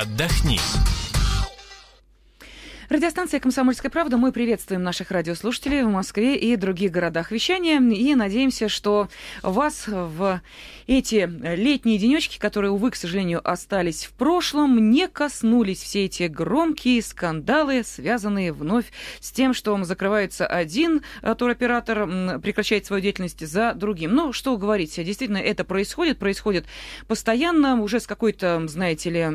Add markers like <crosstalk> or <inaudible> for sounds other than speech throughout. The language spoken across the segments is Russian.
Отдохни. Радиостанция «Комсомольская правда». Мы приветствуем наших радиослушателей в Москве и других городах вещания. И надеемся, что вас в эти летние денечки, которые, увы, к сожалению, остались в прошлом, не коснулись все эти громкие скандалы, связанные вновь с тем, что закрывается один э, туроператор, прекращает свою деятельность за другим. Ну, что говорить, действительно, это происходит, происходит постоянно, уже с какой-то, знаете ли,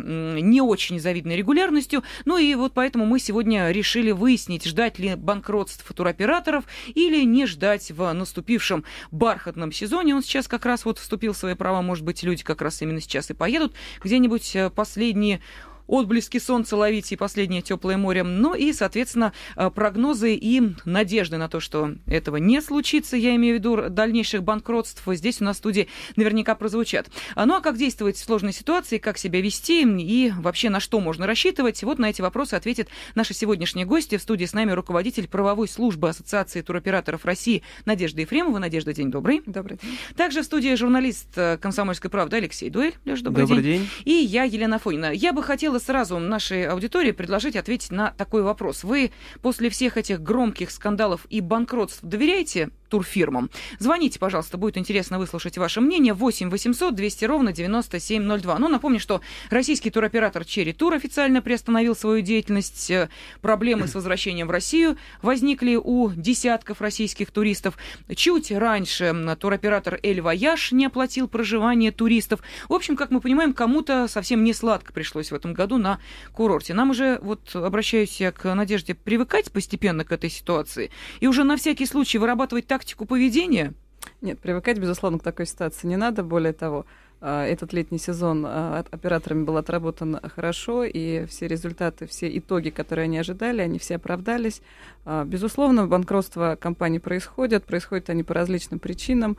не очень завидной регулярностью. Ну и вот поэтому мы сегодня сегодня решили выяснить, ждать ли банкротств туроператоров или не ждать в наступившем бархатном сезоне. Он сейчас как раз вот вступил в свои права, может быть, люди как раз именно сейчас и поедут где-нибудь э, последние отблески солнца ловить и последнее теплое море. Ну и, соответственно, э, прогнозы и надежды на то, что этого не случится, я имею в виду дальнейших банкротств, здесь у нас в студии наверняка прозвучат. А ну а как действовать в сложной ситуации, как себя вести и вообще на что можно рассчитывать? Вот на эти вопросы ответит наша сегодняшняя гостья. В студии с нами руководитель правовой службы Ассоциации туроператоров России Надежда Ефремова. Надежда, день добрый. Добрый день. Также в студии журналист э, «Комсомольской правды» Алексей Дуэль. Леш, добрый, добрый день. день. И я, Елена Фонина. Я бы хотела хотела сразу нашей аудитории предложить ответить на такой вопрос. Вы после всех этих громких скандалов и банкротств доверяете турфирмам. Звоните, пожалуйста, будет интересно выслушать ваше мнение. 8 800 200 ровно 9702. Ну, напомню, что российский туроператор Черри Тур официально приостановил свою деятельность. Э, проблемы с возвращением в Россию возникли у десятков российских туристов. Чуть раньше туроператор Эль Вояж не оплатил проживание туристов. В общем, как мы понимаем, кому-то совсем не сладко пришлось в этом году на курорте. Нам уже, вот обращаюсь я к Надежде, привыкать постепенно к этой ситуации и уже на всякий случай вырабатывать так тактику поведения? Нет, привыкать, безусловно, к такой ситуации не надо. Более того, этот летний сезон а, операторами был отработан хорошо, и все результаты, все итоги, которые они ожидали, они все оправдались. А, безусловно, банкротство компаний происходят, происходят они по различным причинам.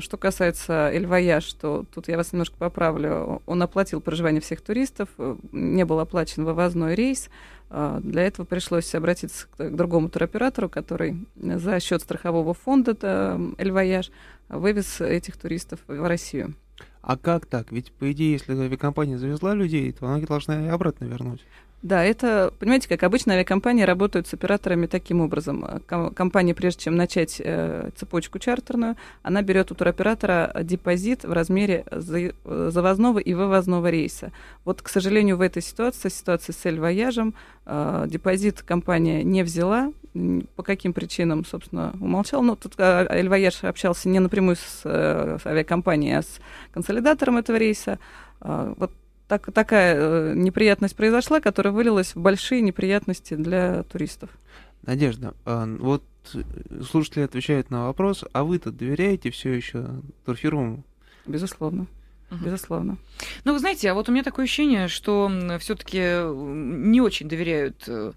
Что касается Эльвояж, то тут я вас немножко поправлю. Он оплатил проживание всех туристов, не был оплачен вывозной рейс. Для этого пришлось обратиться к другому туроператору, который за счет страхового фонда Эльвояж вывез этих туристов в Россию. А как так? Ведь, по идее, если авиакомпания завезла людей, то она должна и обратно вернуть. Да, это, понимаете, как обычно авиакомпании работают с операторами таким образом. Компания, прежде чем начать э, цепочку чартерную, она берет у туроператора депозит в размере завозного и вывозного рейса. Вот, к сожалению, в этой ситуации, ситуации с Эль-Вояжем, э, депозит компания не взяла. По каким причинам, собственно, умолчал. Но тут э, Эль-Вояж общался не напрямую с, э, с авиакомпанией, а с консолидатором этого рейса. Э, вот так, такая э, неприятность произошла, которая вылилась в большие неприятности для туристов. Надежда, а, вот слушатели отвечают на вопрос, а вы-то доверяете все еще турфирмам? Безусловно. Угу. Безусловно. Ну, вы знаете, а вот у меня такое ощущение, что все-таки не очень доверяют, э,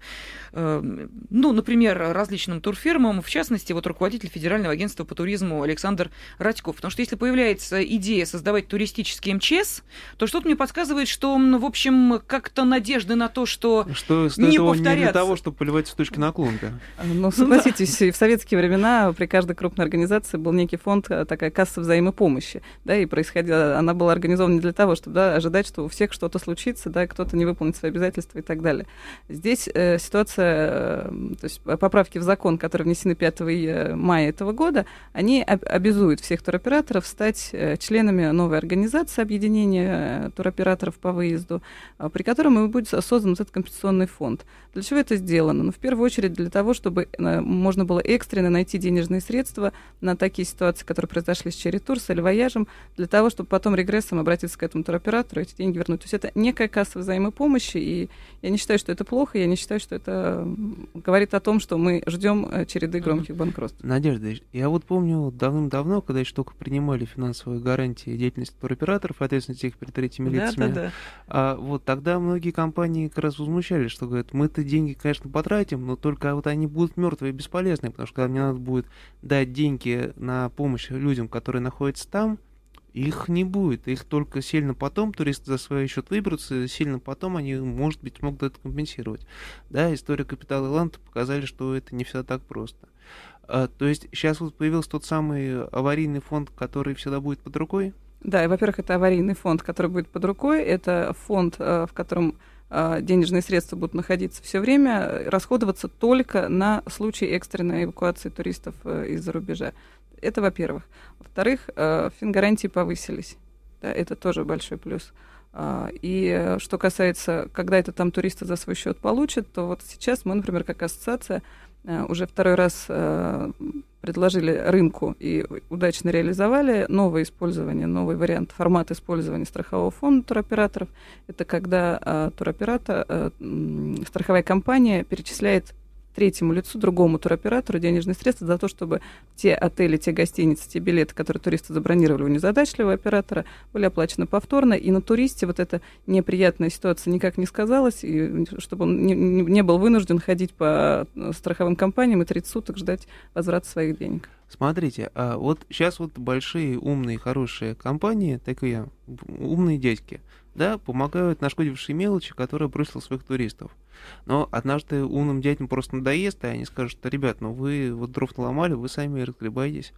э, ну, например, различным турфирмам, в частности, вот руководитель Федерального агентства по туризму Александр Радьков. Потому что если появляется идея создавать туристический МЧС, то что-то мне подсказывает, что, в общем, как-то надежды на то, что, что не повторятся. не для того, чтобы поливать цветочки на клумбе. Ну, согласитесь, в советские времена при каждой крупной организации был некий фонд, э, такая касса взаимопомощи, да, и происходила, она была организована не для того, чтобы да, ожидать, что у всех что-то случится, да, кто-то не выполнит свои обязательства и так далее. Здесь э, ситуация, э, то есть поправки в закон, которые внесены 5 мая этого года, они об- обязуют всех туроператоров стать э, членами новой организации объединения э, туроператоров по выезду, э, при котором и будет создан этот компенсационный фонд. Для чего это сделано? Ну, в первую очередь для того, чтобы э, можно было экстренно найти денежные средства на такие ситуации, которые произошли с Черри Тур, с Эльвояжем, для того, чтобы потом регрессом обратиться к этому туроператору эти деньги вернуть. То есть это некая касса взаимопомощи, и я не считаю, что это плохо, я не считаю, что это говорит о том, что мы ждем э, череды громких банкротств. Надежда, я вот помню давным-давно, когда еще только принимали финансовые гарантии деятельности туроператоров, ответственности их перед третьими да, лицами, да, да. А, вот тогда многие компании как раз возмущались, что говорят, мы-то деньги, конечно, потратим, но только вот они будут мертвые и бесполезные, потому что когда мне надо будет дать деньги на помощь людям, которые находятся там, их не будет. Их только сильно потом туристы за свой счет выберутся, сильно потом они, может быть, могут это компенсировать. Да, история Капитала Иланта показали, что это не всегда так просто. А, то есть сейчас вот появился тот самый аварийный фонд, который всегда будет под рукой? Да, и, во-первых, это аварийный фонд, который будет под рукой. Это фонд, э, в котором э, денежные средства будут находиться все время, расходоваться только на случай экстренной эвакуации туристов из-за рубежа. Это во-первых. Во-вторых, фингарантии повысились. Да, это тоже большой плюс. А, и что касается, когда это там туристы за свой счет получат, то вот сейчас мы, например, как ассоциация, уже второй раз предложили рынку и удачно реализовали новое использование, новый вариант, формат использования страхового фонда туроператоров. Это когда э, туроператор, э, страховая компания перечисляет третьему лицу, другому туроператору денежные средства за то, чтобы те отели, те гостиницы, те билеты, которые туристы забронировали у незадачливого оператора, были оплачены повторно. И на туристе вот эта неприятная ситуация никак не сказалась, и чтобы он не, не был вынужден ходить по э, страховым компаниям и 30 суток ждать возврата своих денег. Смотрите, а вот сейчас вот большие, умные, хорошие компании, такие умные дядьки, да, помогают нашкодившей мелочи, которые бросил своих туристов. Но однажды умным дядям просто надоест, и они скажут, что, ребят, ну вы вот дров наломали, вы сами разгребаетесь.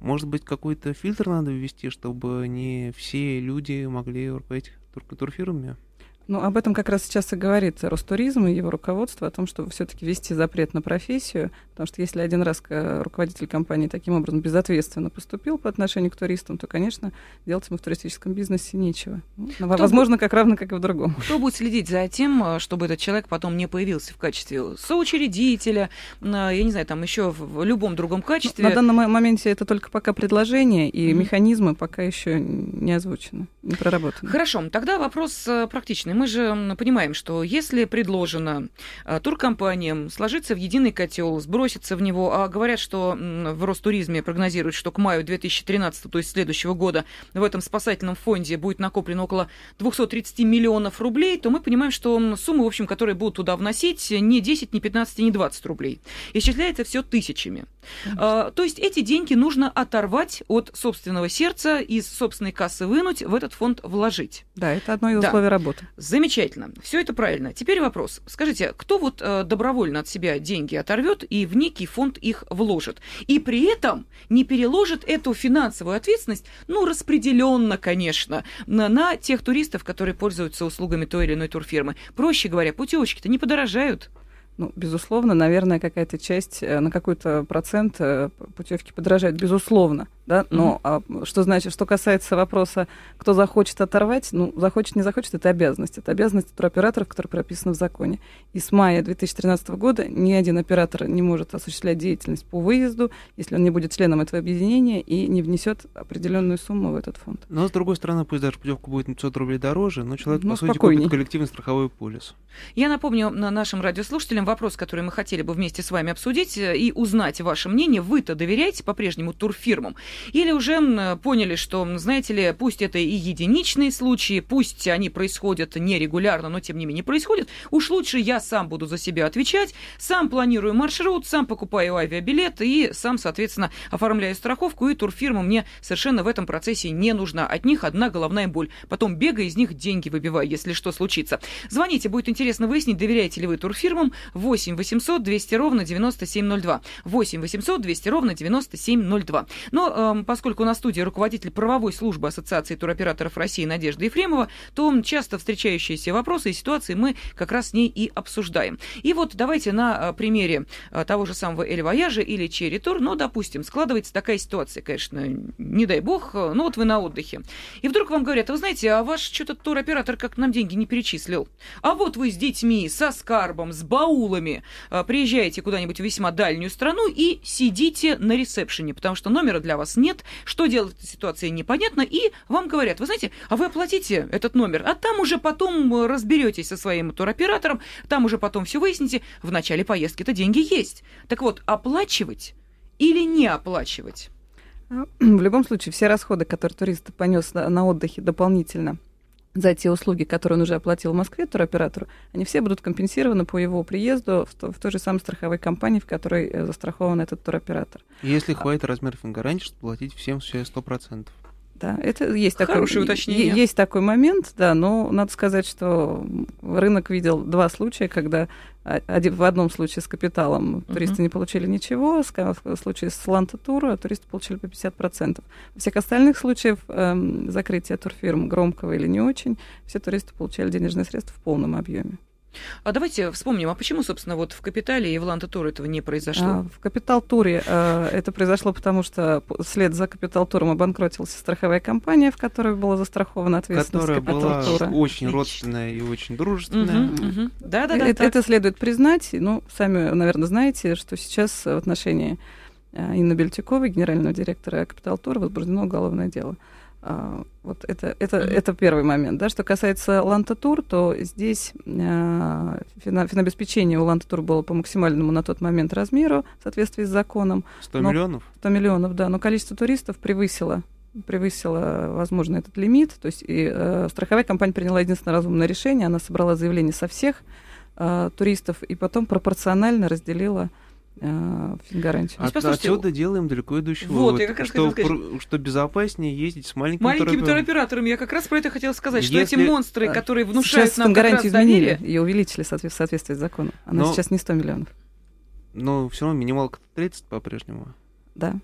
Может быть, какой-то фильтр надо ввести, чтобы не все люди могли руководить турфирмами? Ну, об этом как раз сейчас и говорит Ростуризм и его руководство, о том, что все-таки ввести запрет на профессию, потому что если один раз руководитель компании таким образом безответственно поступил по отношению к туристам, то, конечно, делать ему в туристическом бизнесе нечего. Ну, возможно, как равно, как и в другом. Кто будет следить за тем, э, чтобы этот человек потом не появился в качестве соучредителя, э, я не знаю, там еще в любом другом качестве? Ну, на данном моменте это только пока предложение, и mm-hmm. механизмы пока еще не озвучены, не проработаны. Хорошо, тогда вопрос э, практичный мы же понимаем, что если предложено а, туркомпаниям сложиться в единый котел, сброситься в него, а говорят, что в Ростуризме прогнозируют, что к маю 2013, то есть следующего года, в этом спасательном фонде будет накоплено около 230 миллионов рублей, то мы понимаем, что суммы, в общем, которые будут туда вносить, не 10, не 15, не 20 рублей. Исчисляется все тысячами. А, то есть эти деньги нужно оторвать от собственного сердца, из собственной кассы вынуть, в этот фонд вложить. Да, это одно из условий да. работы. Замечательно. Все это правильно. Теперь вопрос. Скажите, кто вот э, добровольно от себя деньги оторвет и в некий фонд их вложит? И при этом не переложит эту финансовую ответственность, ну, распределенно, конечно, на, на тех туристов, которые пользуются услугами той или иной турфирмы. Проще говоря, путевочки-то не подорожают. Ну, безусловно, наверное, какая-то часть, э, на какой-то процент э, путевки подорожают, безусловно да, но mm-hmm. а, что значит, что касается вопроса, кто захочет оторвать, ну, захочет, не захочет, это обязанность. Это обязанность туроператоров, которая прописана в законе. И с мая 2013 года ни один оператор не может осуществлять деятельность по выезду, если он не будет членом этого объединения и не внесет определенную сумму в этот фонд. Но, с другой стороны, пусть даже путевка будет на 500 рублей дороже, но человек, ну, по сути, купит коллективный страховой полис. Я напомню на нашим радиослушателям вопрос, который мы хотели бы вместе с вами обсудить э, и узнать ваше мнение. Вы-то доверяете по-прежнему турфирмам? Или уже поняли, что, знаете ли, пусть это и единичные случаи, пусть они происходят нерегулярно, но тем не менее происходят, уж лучше я сам буду за себя отвечать, сам планирую маршрут, сам покупаю авиабилет и сам, соответственно, оформляю страховку, и турфирма мне совершенно в этом процессе не нужна. От них одна головная боль. Потом бегай из них деньги выбивай, если что случится. Звоните, будет интересно выяснить, доверяете ли вы турфирмам. 8 800 200 ровно 9702. 8 800 200 ровно 9702. Но эм, поскольку у нас в студии руководитель правовой службы Ассоциации туроператоров России Надежда Ефремова, то часто встречающиеся вопросы и ситуации мы как раз с ней и обсуждаем. И вот давайте на а, примере а, того же самого Эль Вояжа или Черри Тур, ну, допустим, складывается такая ситуация, конечно, не дай бог, ну вот вы на отдыхе. И вдруг вам говорят, вы знаете, а ваш что-то туроператор как нам деньги не перечислил. А вот вы с детьми, со скарбом, с баулами приезжаете куда-нибудь в весьма дальнюю страну и сидите на ресепшене, потому что номера для вас нет, что делать в этой ситуации непонятно, и вам говорят, вы знаете, а вы оплатите этот номер, а там уже потом э, разберетесь со своим туроператором, там уже потом все выясните, в начале поездки-то деньги есть. Так вот, оплачивать или не оплачивать? <clears throat> В любом случае, все расходы, которые турист понес на отдыхе дополнительно, за те услуги, которые он уже оплатил в Москве туроператору, они все будут компенсированы по его приезду в, то, в той же самой страховой компании, в которой э, застрахован этот туроператор. Если а... хватит размеров гарантии, чтобы платить всем все 100%. Да, это есть такой, Хорошее уточнение. Есть такой момент, да, но надо сказать, что рынок видел два случая, когда один, в одном случае с капиталом туристы uh-huh. не получили ничего, в случае с Ланта Тура туристы получили по 50%. В всех остальных случаях эм, закрытия турфирм громкого или не очень, все туристы получали денежные средства в полном объеме. А давайте вспомним, а почему, собственно, вот в Капитале и в Ланта-Тур этого не произошло? А, в Капитал-Туре э, это произошло потому, что вслед за Капитал-Туром обанкротилась страховая компания, в которой была застрахована ответственность Которая была очень родственная и очень дружественная. Угу, угу. Да, да, да. Это, это следует признать. Ну, сами, наверное, знаете, что сейчас в отношении э, Инны Бельтиковой, генерального директора Капитал Тура, возбуждено уголовное дело. А, вот это, это, mm-hmm. это первый момент. Да? Что касается Ланта Тур, то здесь э, финобеспечение у Ланта Тур было по максимальному на тот момент размеру в соответствии с законом. 100 но, миллионов? 100 миллионов, да. Но количество туристов превысило превысила, возможно, этот лимит. То есть и, э, страховая компания приняла единственное разумное решение. Она собрала заявление со всех э, туристов и потом пропорционально разделила э, фингарантию. От, отсюда делаем далеко идущий вот, вывод, я как раз что, про, что безопаснее ездить с маленькими, маленькими туроператорами. Я как раз про это хотела сказать, сейчас что эти монстры, которые внушают сейчас нам как раз доверие... изменили, ее увеличили в соответствии с законом. Она но, сейчас не 100 миллионов. Но все равно минималка 30 по-прежнему. Да,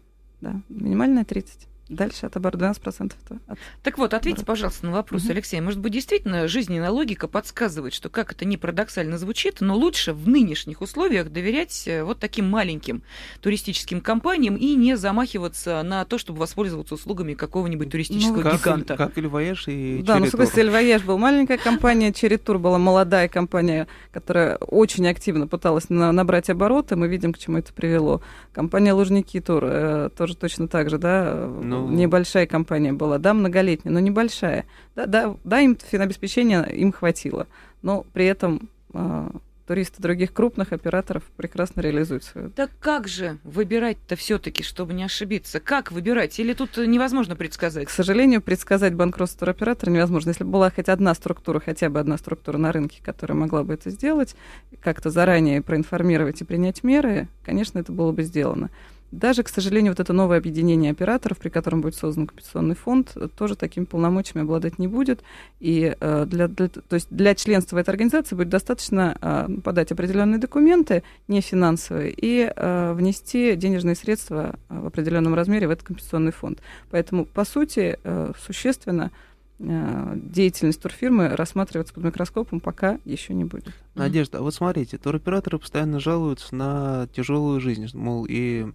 да, минимальная 30. Дальше от оборота 12%. От... Так вот, ответьте, пожалуйста, на вопрос, угу. Алексей. Может быть, действительно жизненная логика подсказывает, что, как это не парадоксально звучит, но лучше в нынешних условиях доверять э, вот таким маленьким туристическим компаниям и не замахиваться на то, чтобы воспользоваться услугами какого-нибудь туристического ну, как, гиганта. Как Эльвояж и Да, ну, в смысле, Эльвояж был маленькая компания, Черитур была молодая компания, которая очень активно пыталась на, набрать обороты. Мы видим, к чему это привело. Компания Лужники Тур э, тоже точно так же, да, ну, небольшая компания была, да, многолетняя, но небольшая. Да, да, да им финобеспечения им хватило, но при этом э, туристы других крупных операторов прекрасно реализуют свою. Так как же выбирать-то все-таки, чтобы не ошибиться? Как выбирать? Или тут невозможно предсказать? К сожалению, предсказать банкротство туроператора невозможно. Если бы была хоть одна структура, хотя бы одна структура на рынке, которая могла бы это сделать, как-то заранее проинформировать и принять меры, конечно, это было бы сделано. Даже, к сожалению, вот это новое объединение операторов, при котором будет создан компенсационный фонд, тоже такими полномочиями обладать не будет. И э, для, для, то есть для членства этой организации будет достаточно э, подать определенные документы, не финансовые, и э, внести денежные средства в определенном размере в этот компенсационный фонд. Поэтому, по сути, существенно деятельность турфирмы рассматриваться под микроскопом пока еще не будет. Надежда, а вот смотрите, туроператоры постоянно жалуются на тяжелую жизнь, мол, и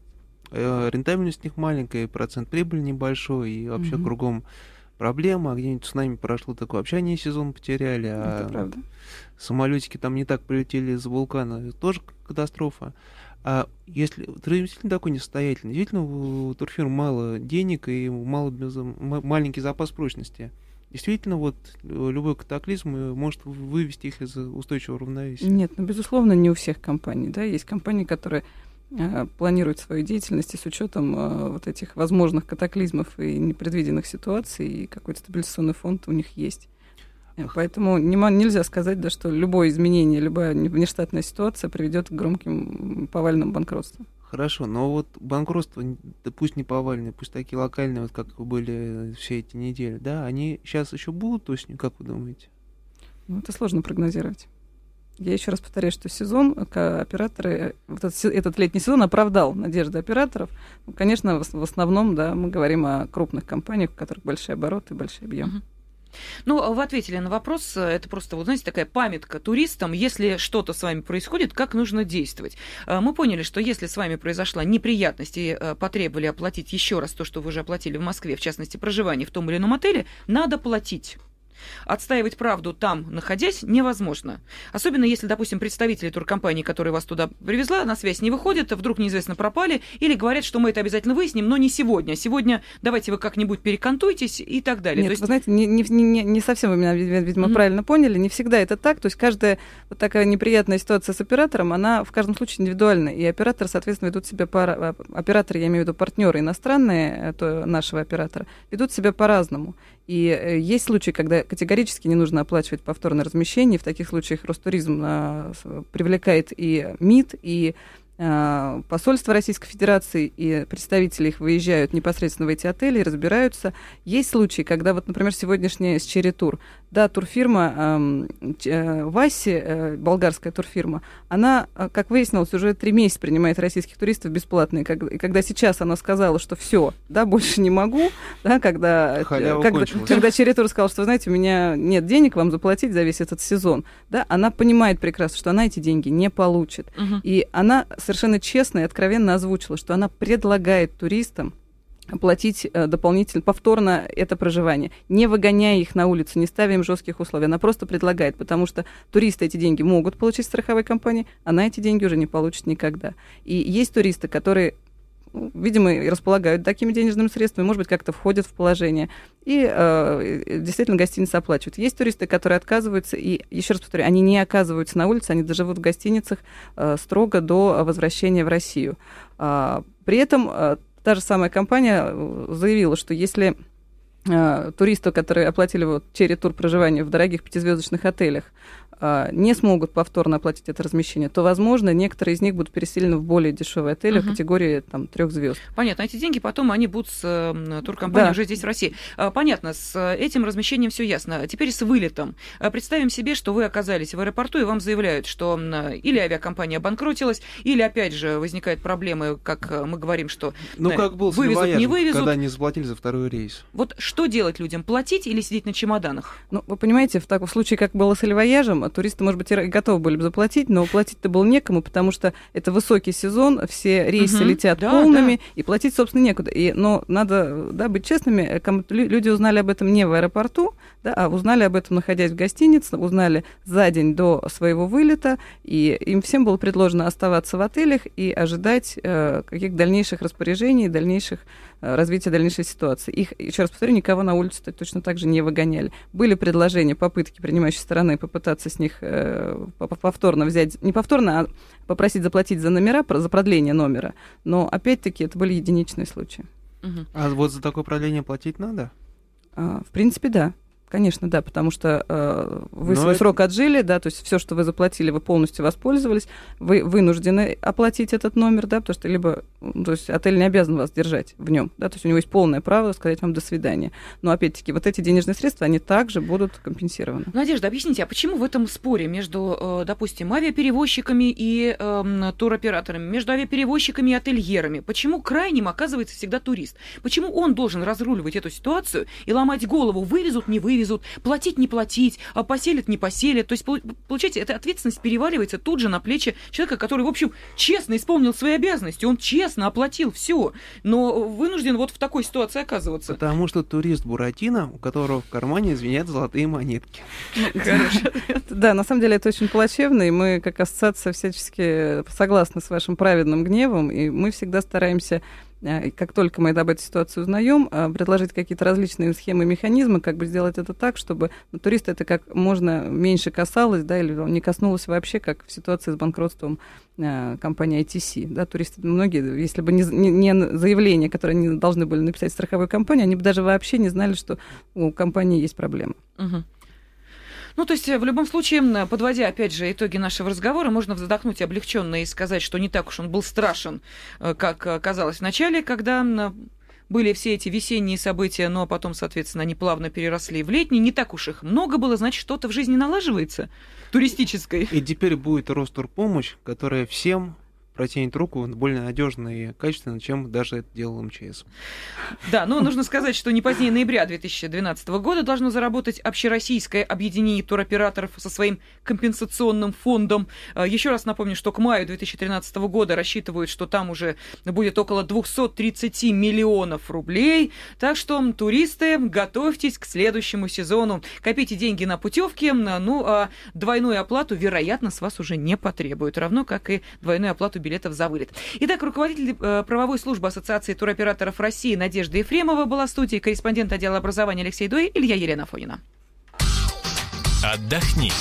рентабельность у них маленькая, процент прибыли небольшой, и вообще mm-hmm. кругом проблема. А где-нибудь с нами прошло такое, вообще они сезон потеряли, а правда. самолетики там не так полетели из вулкана, тоже катастрофа. А если действительно такой несостоятельный, действительно у турфирм мало денег и мало маленький запас прочности, действительно вот любой катаклизм э, может вывести их из устойчивого равновесия. Нет, ну безусловно не у всех компаний, да, есть компании, которые Э, планирует свою деятельность и с учетом э, вот этих возможных катаклизмов и непредвиденных ситуаций, и какой-то стабилизационный фонд у них есть. Э, поэтому не, нельзя сказать, да, что любое изменение, любая внештатная ситуация приведет к громким повальным банкротствам. Хорошо, но вот банкротство, да пусть не повальные, пусть такие локальные, вот как были все эти недели, да, они сейчас еще будут осенью, как вы думаете? Ну, это сложно прогнозировать. Я еще раз повторяю, что сезон операторы, вот этот, этот летний сезон оправдал надежды операторов. Ну, конечно, в, в основном, да, мы говорим о крупных компаниях, у которых большие обороты большой объем. Ну, вы ответили на вопрос. Это просто, вот знаете, такая памятка туристам. Если что-то с вами происходит, как нужно действовать? А, мы поняли, что если с вами произошла неприятность и э, потребовали оплатить еще раз то, что вы уже оплатили в Москве, в частности, проживание в том или ином отеле, надо платить. Отстаивать правду там, находясь, невозможно. Особенно если, допустим, представители туркомпании, которая вас туда привезла, на связь не выходят, вдруг неизвестно пропали, или говорят, что мы это обязательно выясним, но не сегодня. Сегодня давайте вы как-нибудь перекантуйтесь и так далее. Нет, то есть... вы знаете, не, не, не, не совсем вы меня, видимо, mm-hmm. правильно поняли. Не всегда это так. То есть каждая вот такая неприятная ситуация с оператором, она в каждом случае индивидуальна. И оператор, соответственно, ведут себя по... Операторы, я имею в виду партнеры иностранные, то нашего оператора, ведут себя по-разному. И э, есть случаи, когда категорически не нужно оплачивать повторное размещение. В таких случаях Ростуризм а, привлекает и МИД, и а, посольства Российской Федерации и представители их выезжают непосредственно в эти отели и разбираются. Есть случаи, когда вот, например, сегодняшняя с Черри Тур, да, турфирма э, Васи, э, болгарская турфирма, она, э, как выяснилось, уже три месяца принимает российских туристов бесплатно. И, когда сейчас она сказала, что все, да, больше не могу, да, когда, когда, когда Черри Тур сказал, что, знаете, у меня нет денег вам заплатить за весь этот сезон, да, она понимает прекрасно, что она эти деньги не получит. Угу. И она совершенно честно и откровенно озвучила, что она предлагает туристам оплатить э, дополнительно, повторно это проживание, не выгоняя их на улицу, не ставя им жестких условий. Она просто предлагает, потому что туристы эти деньги могут получить в страховой компании, она эти деньги уже не получит никогда. И есть туристы, которые видимо, располагают такими денежными средствами, может быть, как-то входят в положение. И э, действительно гостиницы оплачивают. Есть туристы, которые отказываются, и, еще раз повторю, они не оказываются на улице, они доживут в гостиницах э, строго до возвращения в Россию. Э, при этом э, та же самая компания э, заявила, что если э, туристы, которые оплатили вот черри тур проживания в дорогих пятизвездочных отелях, не смогут повторно оплатить это размещение, то, возможно, некоторые из них будут переселены в более дешевые отели угу. категории там, трех звезд. Понятно. Эти деньги потом они будут с э, туркомпанией да. уже здесь, в России. А, понятно, с этим размещением все ясно. Теперь с вылетом. А, представим себе, что вы оказались в аэропорту, и вам заявляют, что или авиакомпания обанкротилась, или, опять же, возникают проблемы, как э, мы говорим, что ну, как был вывезут, не вывезут. Когда не заплатили за второй рейс. Вот что делать людям? Платить или сидеть на чемоданах? Ну, вы понимаете, в таком случае, как было с Эльвояжем, а туристы, может быть, и готовы были бы заплатить, но платить-то было некому, потому что это высокий сезон, все рейсы угу, летят да, полными, да. и платить, собственно, некуда. И, но надо да, быть честными, э, люди узнали об этом не в аэропорту, да, а узнали об этом, находясь в гостинице, узнали за день до своего вылета, и им всем было предложено оставаться в отелях и ожидать э, каких-то дальнейших распоряжений, дальнейших развития дальнейшей ситуации. Их, еще раз повторю, никого на улицу точно так же не выгоняли. Были предложения, попытки принимающей стороны попытаться с них э, повторно взять, не повторно, а попросить заплатить за номера, за продление номера. Но опять-таки это были единичные случаи. А вот за такое продление платить надо? А, в принципе, да. Конечно, да, потому что э, вы Но свой это... срок отжили, да, то есть все, что вы заплатили, вы полностью воспользовались, вы вынуждены оплатить этот номер, да, потому что либо, то есть отель не обязан вас держать в нем, да, то есть у него есть полное право сказать вам до свидания. Но опять-таки вот эти денежные средства, они также будут компенсированы. Надежда, объясните, а почему в этом споре между, э, допустим, авиаперевозчиками и э, туроператорами, между авиаперевозчиками и ательерами, почему крайним оказывается всегда турист? Почему он должен разруливать эту ситуацию и ломать голову, вывезут, не вывезут? Вывезут, платить, не платить, а поселят, не поселят. То есть, получается, эта ответственность переваливается тут же на плечи человека, который, в общем, честно исполнил свои обязанности, он честно оплатил все, но вынужден вот в такой ситуации оказываться. Потому что турист Буратино, у которого в кармане звенят золотые монетки. Да, на самом деле это очень плачевно, и мы, как ассоциация, всячески согласны с вашим праведным гневом, и мы всегда стараемся как только мы об этой ситуации узнаем, э, предложить какие-то различные схемы, механизмы, как бы сделать это так, чтобы ну, туриста это как можно меньше касалось, да, или не коснулось вообще, как в ситуации с банкротством э, компании ITC. Да, туристы многие, если бы не, не, не заявление, которое они должны были написать страховой компании, они бы даже вообще не знали, что у компании есть проблемы. Угу. Ну, то есть, э, в любом случае, подводя, опять же, итоги нашего разговора, можно вздохнуть облегченно и сказать, что не так уж он был страшен, э, как э, казалось вначале, когда были все эти весенние события, но потом, соответственно, они плавно переросли в летние. Не так уж их много было, значит, что-то в жизни налаживается туристической. И теперь будет Ростурпомощь, которая всем протянет руку более надежно и качественно, чем даже это делал МЧС. Да, но нужно сказать, что не позднее ноября 2012 года должно заработать общероссийское объединение туроператоров со своим компенсационным фондом. А, Еще раз напомню, что к маю 2013 года рассчитывают, что там уже будет около 230 миллионов рублей. Так что, туристы, готовьтесь к следующему сезону. Копите деньги на путевки, ну а двойную оплату, вероятно, с вас уже не потребуют, равно как и двойную оплату билетов за вылет. Итак, руководитель э, правовой службы Ассоциации туроператоров России Надежда Ефремова была в студии, корреспондент отдела образования Алексей Дой, Илья Елена Фонина. Отдохни.